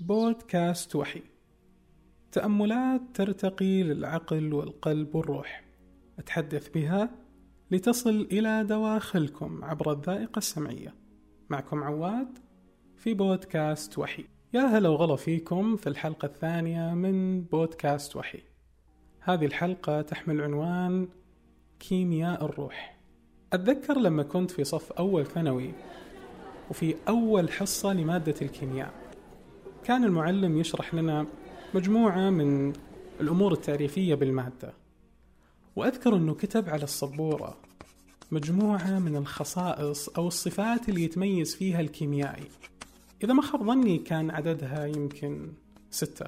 بودكاست وحي. تأملات ترتقي للعقل والقلب والروح. أتحدث بها لتصل إلى دواخلكم عبر الذائقة السمعية. معكم عواد في بودكاست وحي. يا هلا وغلا فيكم في الحلقة الثانية من بودكاست وحي. هذه الحلقة تحمل عنوان كيمياء الروح. أتذكر لما كنت في صف أول ثانوي وفي أول حصة لمادة الكيمياء. كان المعلم يشرح لنا مجموعة من الأمور التعريفية بالمادة. وأذكر أنه كتب على السبورة مجموعة من الخصائص أو الصفات اللي يتميز فيها الكيميائي. إذا ما خاب ظني كان عددها يمكن ستة.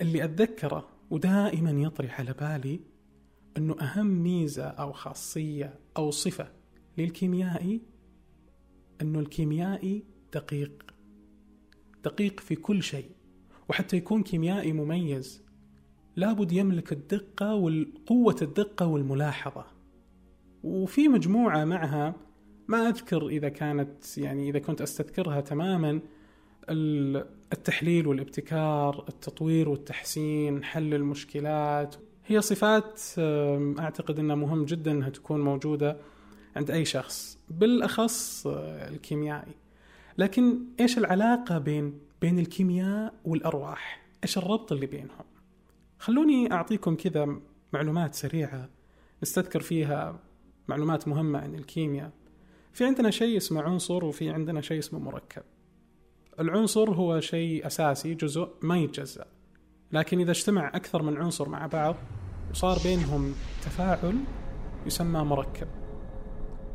اللي أتذكره ودائما يطرح على بالي أنه أهم ميزة أو خاصية أو صفة للكيميائي أنه الكيميائي دقيق. دقيق في كل شيء وحتى يكون كيميائي مميز. لابد يملك الدقة والقوة الدقة والملاحظة. وفي مجموعة معها ما أذكر إذا كانت يعني إذا كنت أستذكرها تماما التحليل والابتكار التطوير والتحسين حل المشكلات. هي صفات أعتقد أنها مهم جدا أنها تكون موجودة عند أي شخص بالأخص آه، الكيميائي. لكن إيش العلاقة بين بين الكيمياء والأرواح؟ إيش الربط اللي بينهم؟ خلوني أعطيكم كذا معلومات سريعة. نستذكر فيها معلومات مهمة عن الكيمياء. في عندنا شيء اسمه عنصر وفي عندنا شيء اسمه مركب. العنصر هو شيء أساسي جزء ما يتجزأ. لكن إذا اجتمع أكثر من عنصر مع بعض وصار بينهم تفاعل يسمى مركب.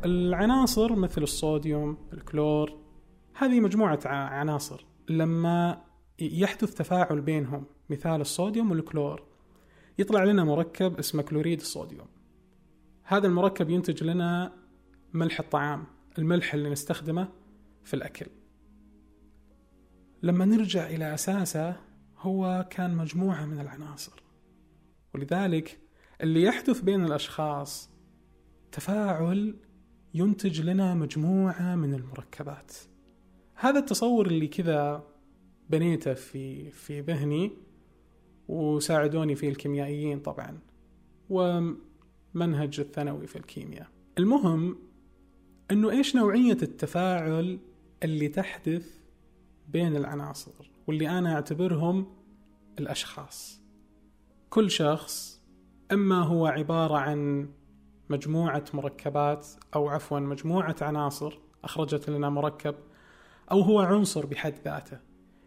العناصر مثل الصوديوم الكلور هذه مجموعة عناصر. لما يحدث تفاعل بينهم مثال الصوديوم والكلور يطلع لنا مركب اسمه كلوريد الصوديوم. هذا المركب ينتج لنا ملح الطعام الملح اللي نستخدمه في الأكل. لما نرجع إلى أساسه هو كان مجموعة من العناصر. ولذلك اللي يحدث بين الأشخاص تفاعل ينتج لنا مجموعة من المركبات. هذا التصور اللي كذا بنيته في في ذهني وساعدوني فيه الكيميائيين طبعا ومنهج الثانوي في الكيمياء. المهم إنه إيش نوعية التفاعل اللي تحدث بين العناصر واللي أنا أعتبرهم الأشخاص؟ كل شخص إما هو عبارة عن مجموعة مركبات أو عفوا مجموعة عناصر أخرجت لنا مركب أو هو عنصر بحد ذاته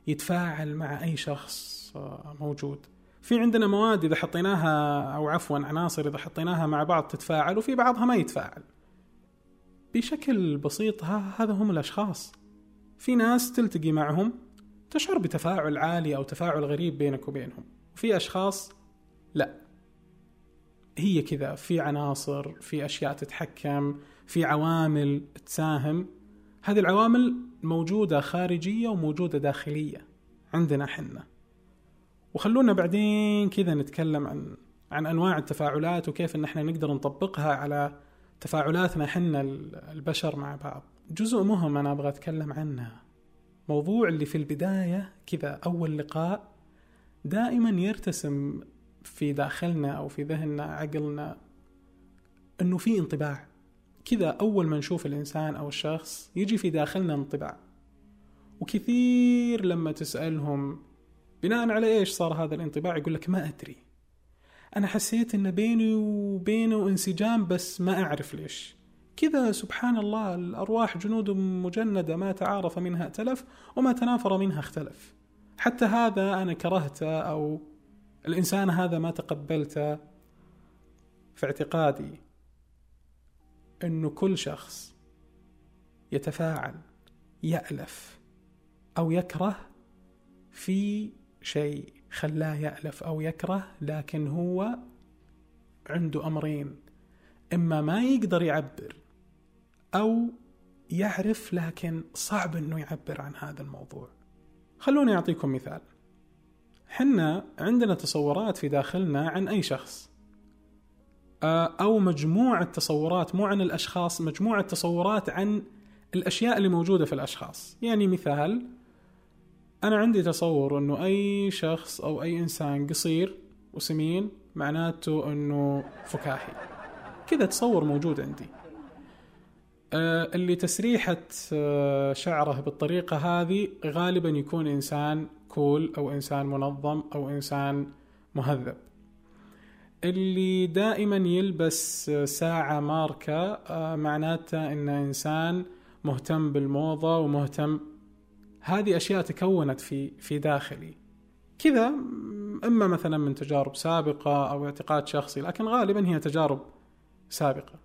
يتفاعل مع أي شخص موجود. في عندنا مواد إذا حطيناها أو عفوا عناصر إذا حطيناها مع بعض تتفاعل وفي بعضها ما يتفاعل. بشكل بسيط هذا هم الأشخاص. في ناس تلتقي معهم تشعر بتفاعل عالي أو تفاعل غريب بينك وبينهم. وفي أشخاص لا. هي كذا في عناصر في أشياء تتحكم في عوامل تساهم. هذه العوامل موجودة خارجية وموجودة داخلية عندنا حنا وخلونا بعدين كذا نتكلم عن عن أنواع التفاعلات وكيف إن إحنا نقدر نطبقها على تفاعلاتنا حنا البشر مع بعض. جزء مهم أنا أبغى أتكلم عنه. موضوع اللي في البداية كذا أول لقاء دائما يرتسم في داخلنا أو في ذهننا عقلنا إنه في انطباع. كذا أول ما نشوف الإنسان أو الشخص يجي في داخلنا انطباع. وكثير لما تسألهم بناء على إيش صار هذا الانطباع يقول لك ما أدري. أنا حسيت إن بيني وبينه انسجام بس ما أعرف ليش. كذا سبحان الله الأرواح جنود مجندة ما تعارف منها ائتلف وما تنافر منها اختلف. حتى هذا أنا كرهته أو الإنسان هذا ما تقبلته في اعتقادي. إنه كل شخص يتفاعل يألف أو يكره في شيء خلاه يألف أو يكره لكن هو عنده أمرين. إما ما يقدر يعبر أو يعرف لكن صعب إنه يعبر عن هذا الموضوع. خلوني أعطيكم مثال. حنا عندنا تصورات في داخلنا عن أي شخص. أو مجموعه تصورات مو عن الأشخاص مجموعه تصورات عن الأشياء اللي موجودة في الأشخاص. يعني مثال أنا عندي تصور أنه أي شخص أو أي إنسان قصير وسمين معناته أنه فكاهي. كذا تصور موجود عندي. آه، اللي تسريحة آه، شعره بالطريقة هذه غالبا يكون إنسان كول أو إنسان منظم أو إنسان مهذب. اللي دائما يلبس ساعة ماركة آه، معناته إنه إنسان مهتم بالموضة ومهتم هذه أشياء تكونت في في داخلي. كذا إما مثلا من تجارب سابقة أو اعتقاد شخصي لكن غالبا هي تجارب سابقة.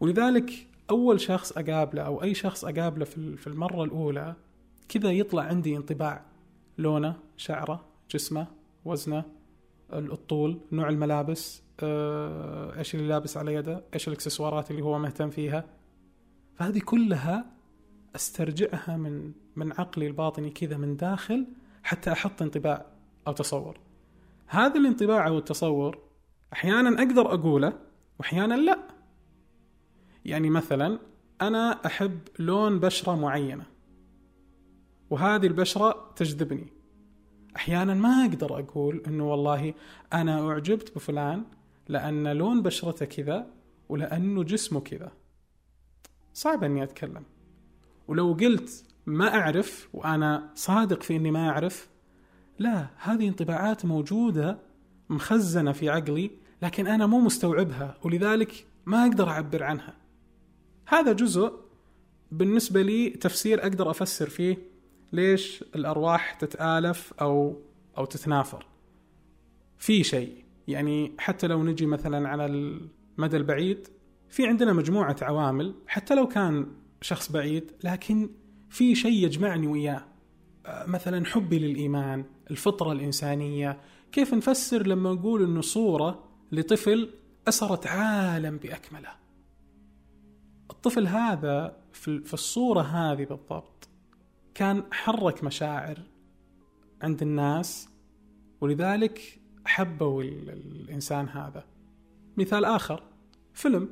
ولذلك أول شخص أقابله أو أي شخص أقابله في المرة الأولى كذا يطلع عندي انطباع. لونه شعره جسمه وزنه. الطول نوع الملابس آه، إيش اللي لابس على يده إيش الإكسسوارات اللي هو مهتم فيها. فهذه كلها أسترجعها من من عقلي الباطني كذا من داخل حتى أحط انطباع أو تصور. هذا الانطباع أو التصور أحيانا أقدر أقوله واحيانا لا. يعني مثلا أنا أحب لون بشرة معينة وهذه البشرة تجذبني. أحيانا ما أقدر أقول إنه والله أنا أعجبت بفلان لأن لون بشرته كذا ولأنه جسمه كذا. صعب إني أتكلم. ولو قلت ما أعرف وأنا صادق في إني ما أعرف لا هذه انطباعات موجودة مخزنة في عقلي لكن أنا مو مستوعبها ولذلك ما أقدر أعبر عنها. هذا جزء بالنسبة لي تفسير أقدر أفسر فيه ليش الأرواح تتآلف أو أو تتنافر؟ في شيء. يعني حتى لو نجي مثلا على المدى البعيد في عندنا مجموعة عوامل حتى لو كان شخص بعيد لكن في شيء يجمعني وياه. آه، مثلا حبي للإيمان الفطرة الإنسانية. كيف نفسر لما نقول إنه صورة لطفل اسرت عالم بأكمله؟ الطفل هذا في الصورة هذه بالضبط كان حرك مشاعر عند الناس ولذلك حبوا الإنسان هذا. مثال آخر فيلم.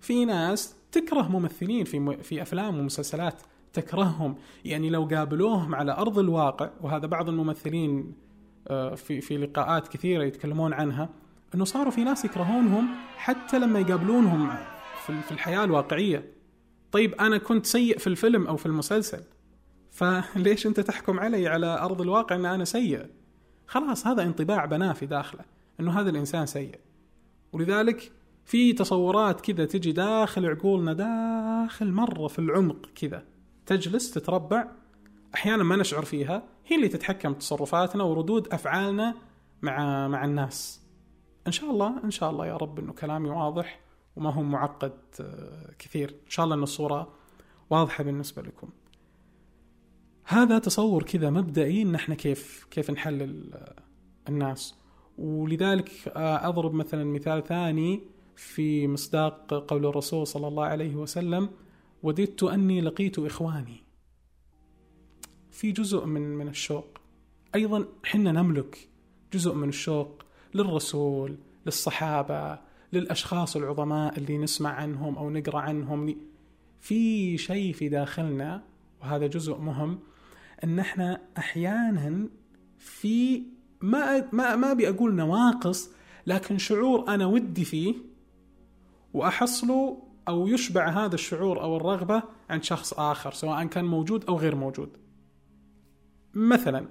في ناس تكره ممثلين في في أفلام ومسلسلات تكرههم. يعني لو قابلوهم على أرض الواقع وهذا بعض الممثلين آه، في في لقاءات كثيرة يتكلمون عنها إنه صاروا في ناس يكرهونهم حتى لما يقابلونهم في الحياة الواقعية. طيب أنا كنت سيء في الفيلم أو في المسلسل. فليش أنت تحكم علي على أرض الواقع إن أنا سيء؟ خلاص هذا انطباع بناه في داخله إنه هذا الإنسان سيء. ولذلك في تصورات كذا تجي داخل عقولنا داخل مرة في العمق كذا. تجلس تتربع. أحيانا ما نشعر فيها. هي اللي تتحكم تصرفاتنا وردود أفعالنا مع مع الناس. إن شاء الله إن شاء الله يا رب إنه كلامي واضح وما هو معقد آه، كثير. إن شاء الله إن الصورة واضحة بالنسبة لكم. هذا تصور كذا مبدئي إن إحنا كيف كيف نحلل الناس. ولذلك آه، أضرب مثلا مثال ثاني في مصداق قول الرسول صلى الله عليه وسلم وددت أني لقيت إخواني. في جزء من من الشوق. أيضا حنا نملك جزء من الشوق للرسول للصحابة للأشخاص العظماء اللي نسمع عنهم أو نقرأ عنهم. في شيء في داخلنا وهذا جزء مهم إن إحنا أحيانا في ما ما ما أبي أقول نواقص لكن شعور أنا ودي فيه وأحصله أو يشبع هذا الشعور أو الرغبة عند شخص آخر سواء كان موجود أو غير موجود. مثلا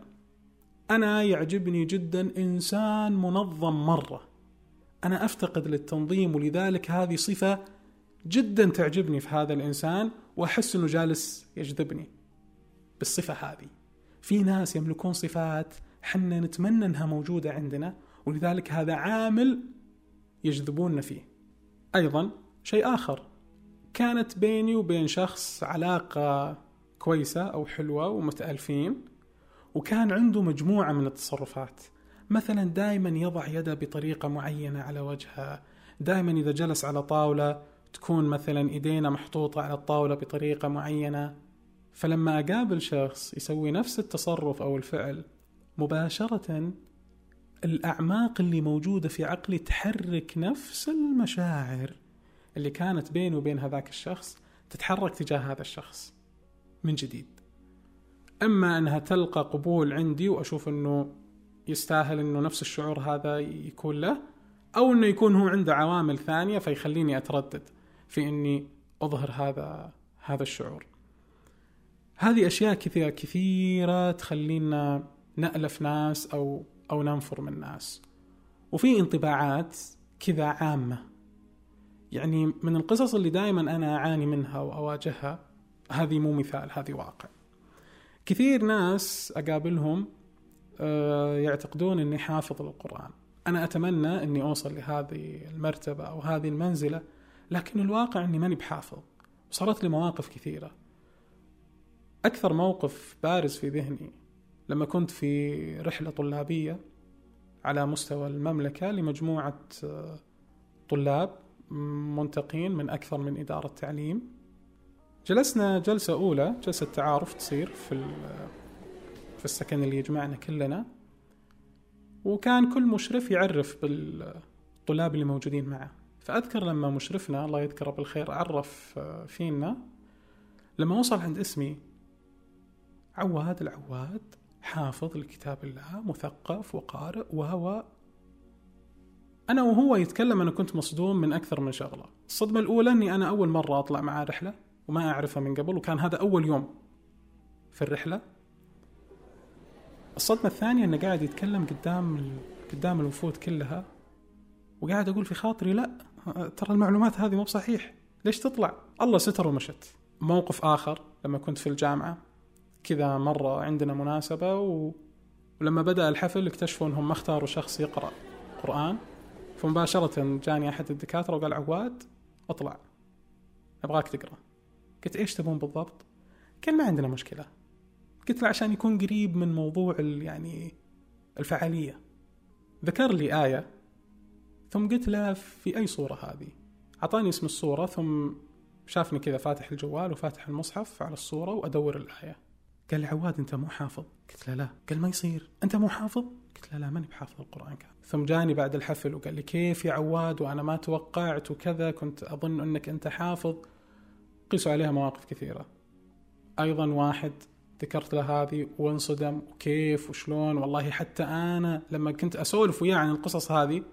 أنا يعجبني جدا إنسان منظم مرة. أنا أفتقد للتنظيم ولذلك هذه صفة جدا تعجبني في هذا الإنسان وأحس إنه جالس يجذبني. بالصفة هذه. في ناس يملكون صفات حنا نتمنى إنها موجودة عندنا ولذلك هذا عامل يجذبوننا فيه. أيضا شيء آخر كانت بيني وبين شخص علاقة كويسة أو حلوة ومتألفين وكان عنده مجموعة من التصرفات. مثلا دائما يضع يده بطريقة معينة على وجهه دائما إذا جلس على طاولة تكون مثلا إيدينا محطوطة على الطاولة بطريقة معينة. فلما أقابل شخص يسوي نفس التصرف أو الفعل مباشرة الأعماق اللي موجودة في عقلي تحرك نفس المشاعر اللي كانت بيني وبين هذاك الشخص تتحرك تجاه هذا الشخص من جديد أما أنها تلقى قبول عندي وأشوف إنه يستاهل إنه نفس الشعور هذا يكون له أو إنه يكون هو عنده عوامل ثانية فيخليني أتردد في إني أظهر هذا هذا الشعور. هذه أشياء كثيره كثيرة تخلينا نألف ناس أو أو ننفر من ناس. وفي انطباعات كذا عامة. يعني من القصص اللي دائما أنا أعاني منها وأواجهها هذه مو مثال هذه واقع. كثير ناس أقابلهم آه، يعتقدون إني حافظ للقرآن. أنا أتمنى إني أوصل لهذه المرتبة أو هذه المنزلة لكن الواقع إني ماني بحافظ. صارت لي مواقف كثيرة. أكثر موقف بارز في ذهني لما كنت في رحلة طلابية على مستوى المملكة لمجموعة آه، طلاب منتقين من أكثر من إدارة تعليم. جلسنا جلسة أولى جلسة تعارف تصير في في السكن اللي يجمعنا كلنا. وكان كل مشرف يعرف بالطلاب اللي موجودين معه. فأذكر لما مشرفنا الله يذكره بالخير عرف فينا. لما وصل عند اسمي عواد العواد حافظ لكتاب الله مثقف وقارئ وهو أنا وهو يتكلم أنا كنت مصدوم من أكثر من شغلة. الصدمة الأولى أني أنا أول مرة أطلع معاه رحلة وما أعرفه من قبل وكان هذا أول يوم في الرحلة. الصدمة الثانية أنه قاعد يتكلم قدام قدام الوفود كلها وقاعد أقول في خاطري لا ترى المعلومات هذه مو بصحيح ليش تطلع؟ الله ستر ومشت. موقف آخر لما كنت في الجامعة كذا مرة عندنا مناسبة و... ولما بدأ الحفل اكتشفوا أنهم ما اختاروا شخص يقرأ قرآن. فمباشرة جاني أحد الدكاترة وقال عواد اطلع أبغاك تقرأ. قلت إيش تبون بالضبط؟ قال ما عندنا مشكلة. قلت له عشان يكون قريب من موضوع يعني الفعالية. ذكر لي آية ثم قلت له في أي صورة هذه؟ أعطاني اسم الصورة ثم شافني كذا فاتح الجوال وفاتح المصحف على الصورة وأدور الآية. قال لي عواد أنت مو حافظ. قلت له لا. قال ما يصير. أنت مو حافظ؟ قلت له لا ماني بحافظ القرآن كامل. ثم جاني بعد الحفل وقال لي كيف يا عواد؟ وأنا ما توقعت وكذا كنت أظن أنك أنت حافظ. قيسوا عليها مواقف كثيرة. أيضا واحد ذكرت له هذه وانصدم. وكيف وشلون؟ والله حتى أنا لما كنت أسولف وياه عن القصص هذه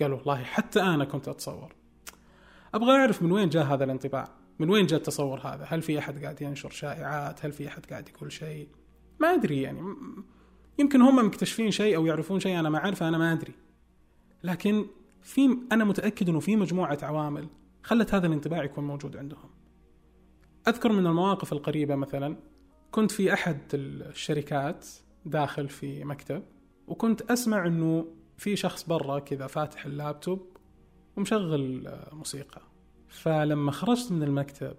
قال والله حتى أنا كنت أتصور. أبغى أعرف من وين جاء هذا الانطباع. من وين جاء التصور هذا؟ هل في أحد قاعد ينشر شائعات؟ هل في أحد قاعد يقول شيء؟ ما أدري يعني. يمكن هم مكتشفين شيء أو يعرفون شيء أنا ما أعرفه أنا ما أدري. لكن في أنا متأكد أنه في مجموعة عوامل خلت هذا الانطباع يكون موجود عندهم. أذكر من المواقف القريبة مثلا كنت في أحد الشركات داخل في مكتب وكنت أسمع إنه في شخص برا كذا فاتح اللابتوب ومشغل موسيقى. فلما خرجت من المكتب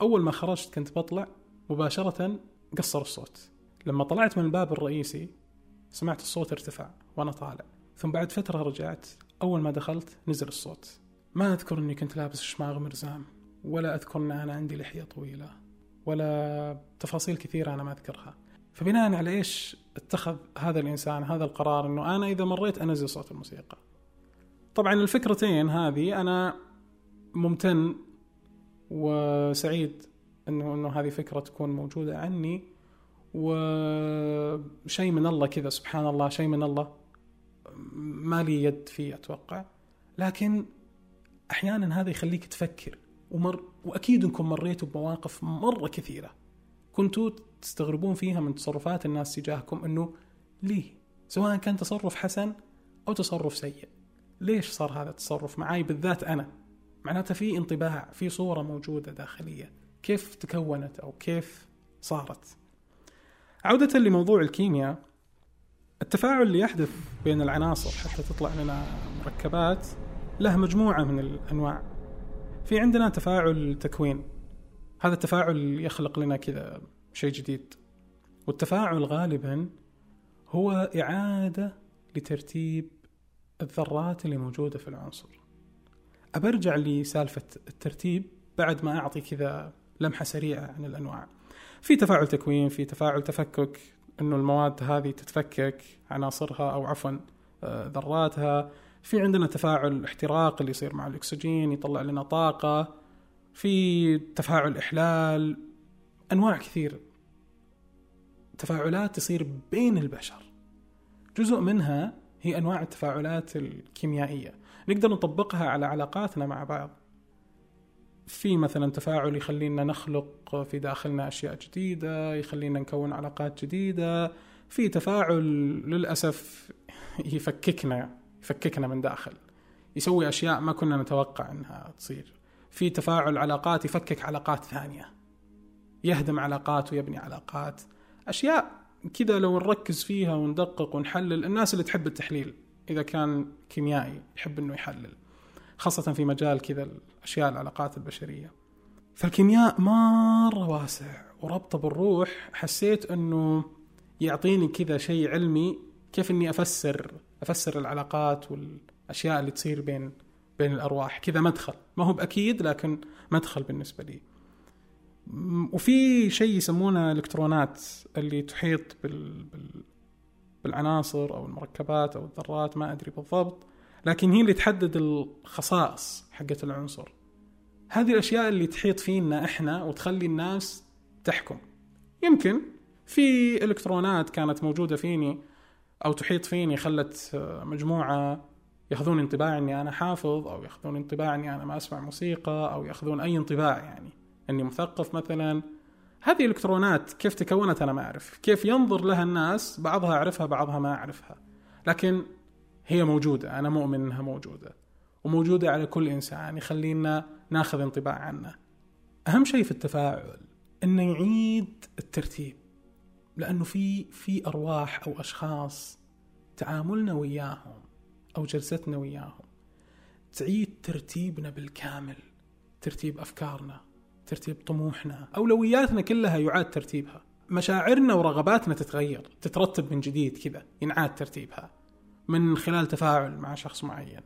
أول ما خرجت كنت بطلع مباشرة قصر الصوت. لما طلعت من الباب الرئيسي سمعت الصوت ارتفع وأنا طالع. ثم بعد فترة رجعت أول ما دخلت نزل الصوت. ما أذكر إني كنت لابس شماغ مرزام ولا أذكر أن أنا عندي لحية طويلة ولا تفاصيل كثيرة أنا ما أذكرها. فبناء على إيش اتخذ هذا الإنسان هذا القرار أنه أنا إذا مريت أنزل صوت الموسيقى. طبعا الفكرتين هذه أنا ممتن وسعيد انه إنه هذه فكرة تكون موجودة عني وشيء من الله كذا سبحان الله شيء من الله ما لي يد فيه أتوقع لكن أحيانا هذا يخليك تفكر ومر وأكيد إنكم مريتوا بمواقف مرة كثيرة كنتوا تستغربون فيها من تصرفات الناس تجاهكم إنه ليه؟ سواء كان تصرف حسن أو تصرف سيء. ليش صار هذا التصرف معي بالذات أنا؟ معناته في انطباع، في صورة موجودة داخلية، كيف تكونت أو كيف صارت؟ عودة لموضوع الكيمياء التفاعل اللي يحدث بين العناصر حتى تطلع لنا مركبات له مجموعة من الأنواع. في عندنا تفاعل تكوين. هذا التفاعل يخلق لنا كذا شيء جديد. والتفاعل غالبا هو إعادة لترتيب الذرات اللي موجودة في العنصر. أبرجع لسالفة الترتيب بعد ما أعطي كذا لمحة سريعة عن الأنواع. في تفاعل تكوين في تفاعل تفكك أنه المواد هذه تتفكك عناصرها أو عفوا آه، ذراتها. في عندنا تفاعل احتراق اللي يصير مع الأكسجين يطلع لنا طاقة. في تفاعل إحلال أنواع كثير. تفاعلات تصير بين البشر. جزء منها هي أنواع التفاعلات الكيميائية. نقدر نطبقها على علاقاتنا مع بعض. في مثلا تفاعل يخلينا نخلق في داخلنا أشياء جديدة يخلينا نكون علاقات جديدة. في تفاعل للأسف يفككنا يفككنا من داخل يسوي أشياء ما كنا نتوقع إنها تصير. في تفاعل علاقات يفكك علاقات ثانية يهدم علاقات ويبني علاقات. أشياء كذا لو نركز فيها وندقق ونحلل الناس اللي تحب التحليل إذا كان كيميائي يحب إنه يحلل خاصة في مجال كذا الأشياء العلاقات البشرية. فالكيمياء مرة واسع وربطه بالروح. حسيت إنه يعطيني كذا شيء علمي كيف إني أفسر أفسر العلاقات والأشياء اللي تصير بين بين الأرواح. كذا مدخل ما هو بأكيد لكن مدخل بالنسبة لي. وفي شيء يسمونه الكترونات اللي تحيط بال... بال... بالعناصر أو المركبات أو الذرات ما أدري بالضبط. لكن هي اللي تحدد الخصائص حقت العنصر. هذه الأشياء اللي تحيط فينا إحنا وتخلي الناس تحكم. يمكن في إلكترونات كانت موجودة فيني أو تحيط فيني خلت مجموعة ياخذون انطباع إني أنا حافظ أو ياخذون انطباع إني أنا ما أسمع موسيقى أو ياخذون أي انطباع يعني. إني مثقف مثلا هذه الإلكترونات كيف تكونت أنا ما أعرف. كيف ينظر لها الناس بعضها أعرفها بعضها ما أعرفها. لكن هي موجودة أنا مؤمن إنها موجودة. وموجودة على كل إنسان يخلينا ناخذ انطباع عنه أهم شيء في التفاعل إنه يعيد الترتيب. لأنه في في أرواح أو أشخاص تعاملنا وياهم أو جلستنا وياهم تعيد ترتيبنا بالكامل ترتيب أفكارنا. ترتيب طموحنا. أولوياتنا كلها يعاد ترتيبها. مشاعرنا ورغباتنا تتغير تترتب من جديد كذا ينعاد ترتيبها. من خلال تفاعل مع شخص معين.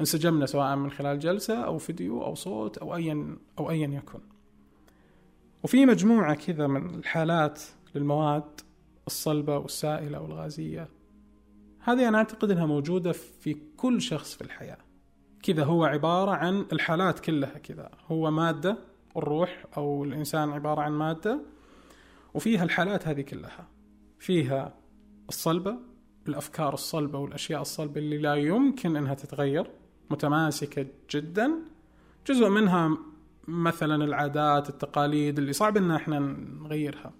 انسجمنا سواء من خلال جلسة أو فيديو أو صوت أو أيا أو أيا يكن. وفي مجموعة كذا من الحالات للمواد الصلبة والسائلة والغازية. هذه أنا أعتقد أنها موجودة في كل شخص في الحياة. كذا هو عبارة عن الحالات كلها كذا. هو مادة الروح أو الإنسان عبارة عن مادة وفيها الحالات هذه كلها. فيها الصلبة الأفكار الصلبة والأشياء الصلبة اللي لا يمكن أنها تتغير متماسكة جدا. جزء منها مثلا العادات التقاليد اللي صعب ان إحنا نغيرها.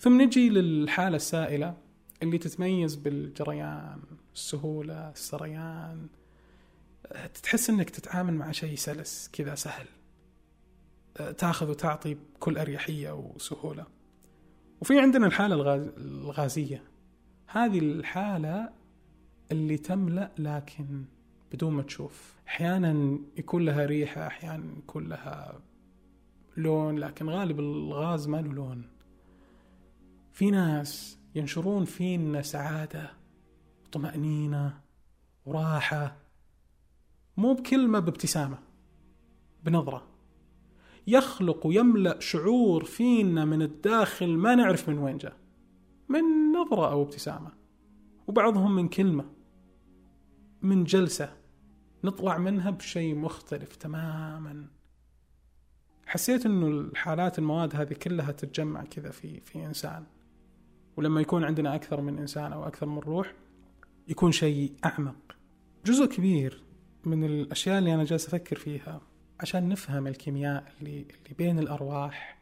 ثم نجي للحالة السائلة اللي تتميز بالجريان السهولة السريان. تحس إنك تتعامل مع شيء سلس كذا سهل. تاخذ وتعطي بكل أريحية وسهولة. وفي عندنا الحالة الغازية. هذه الحالة اللي تملأ لكن بدون ما تشوف. أحيانا يكون لها ريحة أحيانا يكون لها لون لكن غالب الغاز ما له لون. في ناس ينشرون فينا سعادة وطمأنينة وراحة مو بكلمة بابتسامة بنظرة. يخلق ويملأ شعور فينا من الداخل ما نعرف من وين جاء. من نظرة أو ابتسامة. وبعضهم من كلمة. من جلسة. نطلع منها بشيء مختلف تماما. حسيت إنه الحالات المواد هذه كلها تتجمع كذا في في إنسان. ولما يكون عندنا أكثر من إنسان أو أكثر من روح يكون شيء أعمق. جزء كبير من الأشياء اللي أنا جالس أفكر فيها عشان نفهم الكيمياء اللي اللي بين الأرواح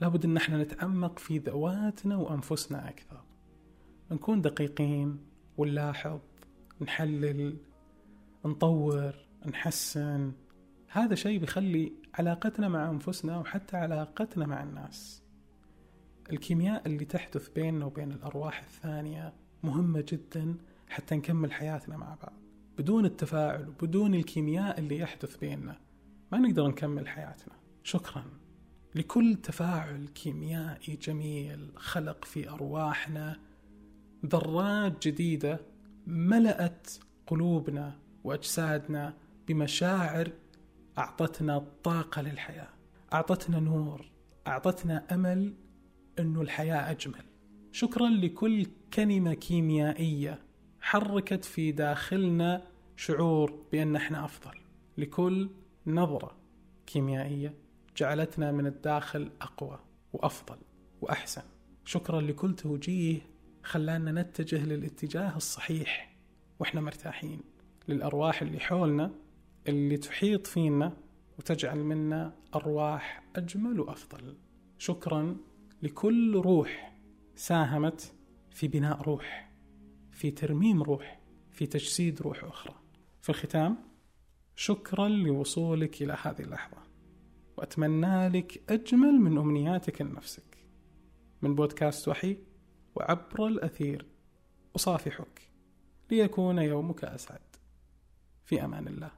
لابد إن إحنا نتعمق في ذواتنا وأنفسنا أكثر. نكون دقيقين ونلاحظ نحلل نطور نحسن. هذا شيء بيخلي علاقتنا مع أنفسنا وحتى علاقتنا مع الناس. الكيمياء اللي تحدث بيننا وبين الأرواح الثانية مهمة جدا حتى نكمل حياتنا مع بعض. بدون التفاعل وبدون الكيمياء اللي يحدث بيننا. ما نقدر نكمل حياتنا. شكرا. لكل تفاعل كيميائي جميل خلق في أرواحنا ذرات جديدة ملأت قلوبنا وأجسادنا بمشاعر أعطتنا طاقة للحياة أعطتنا نور أعطتنا أمل إنه الحياة أجمل. شكرا لكل كلمة كيميائية حركت في داخلنا شعور بأن إحنا أفضل. لكل نظره كيميائية جعلتنا من الداخل أقوى وأفضل وأحسن. شكرا لكل توجيه خلانا نتجه للاتجاه الصحيح وإحنا مرتاحين للأرواح اللي حولنا اللي تحيط فينا وتجعل منا أرواح أجمل وأفضل. شكرا لكل روح ساهمت في بناء روح في ترميم روح في تجسيد روح أخرى. في الختام شكرا لوصولك إلى هذه اللحظة. وأتمنى لك أجمل من أمنياتك لنفسك. من بودكاست وحي وعبر الأثير أصافحك. ليكون يومك أسعد. في أمان الله.